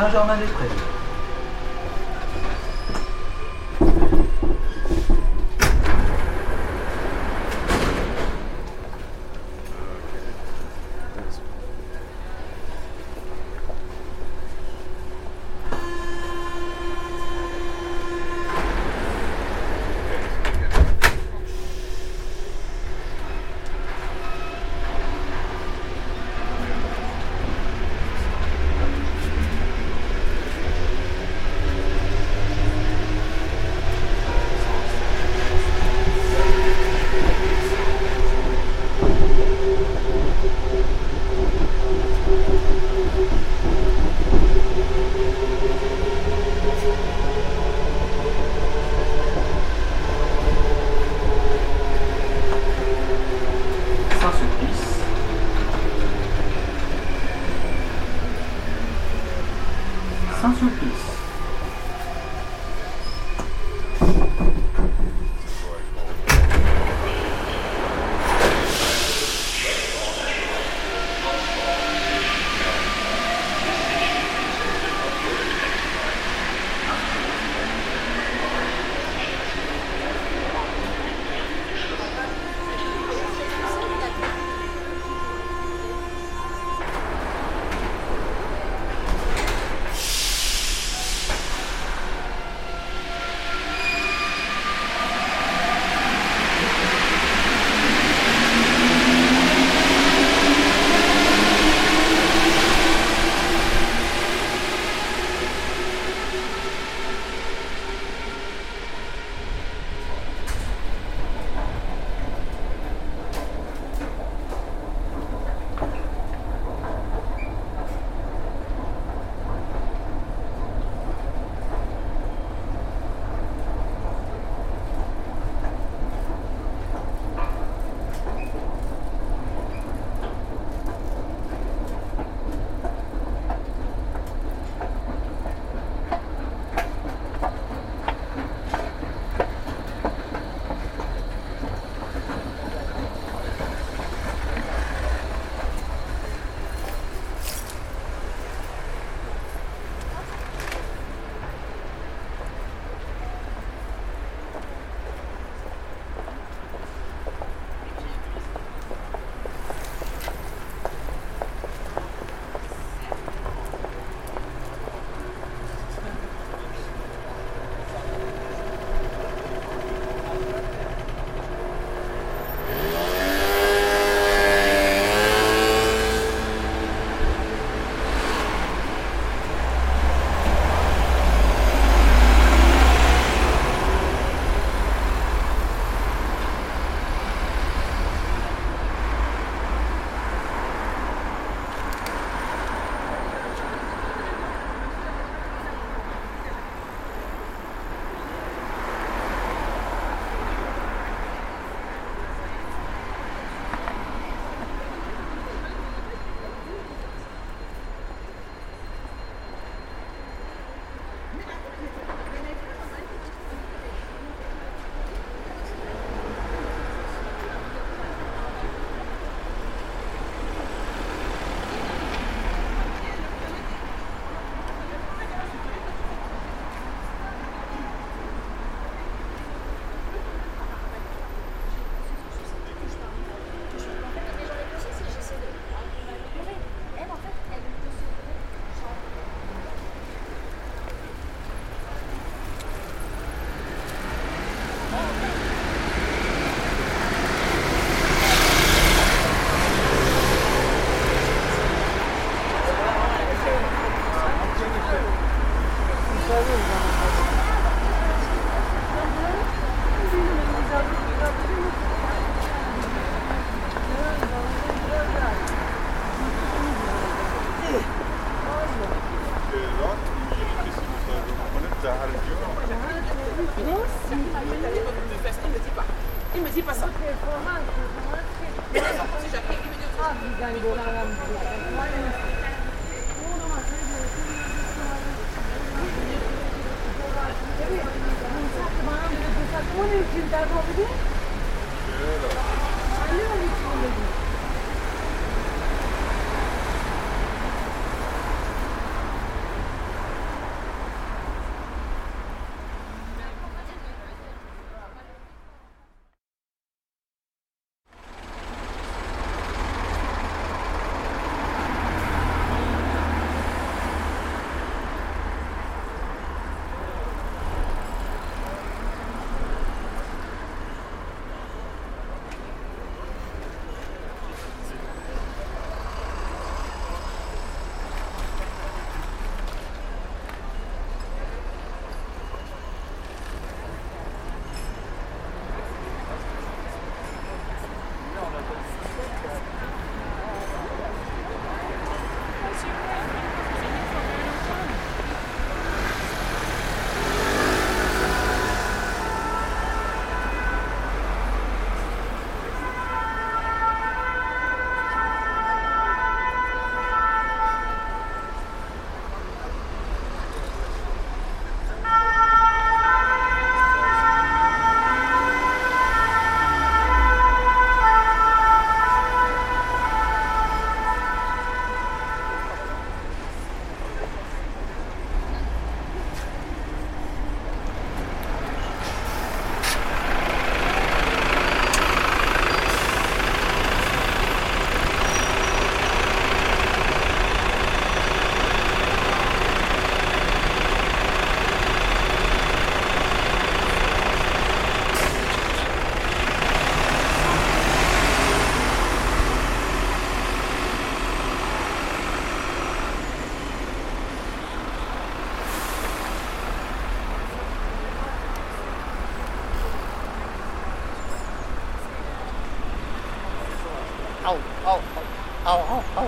Saint-Germain-des-Prés. Ohne den Kind da drauf, bitte? Ja,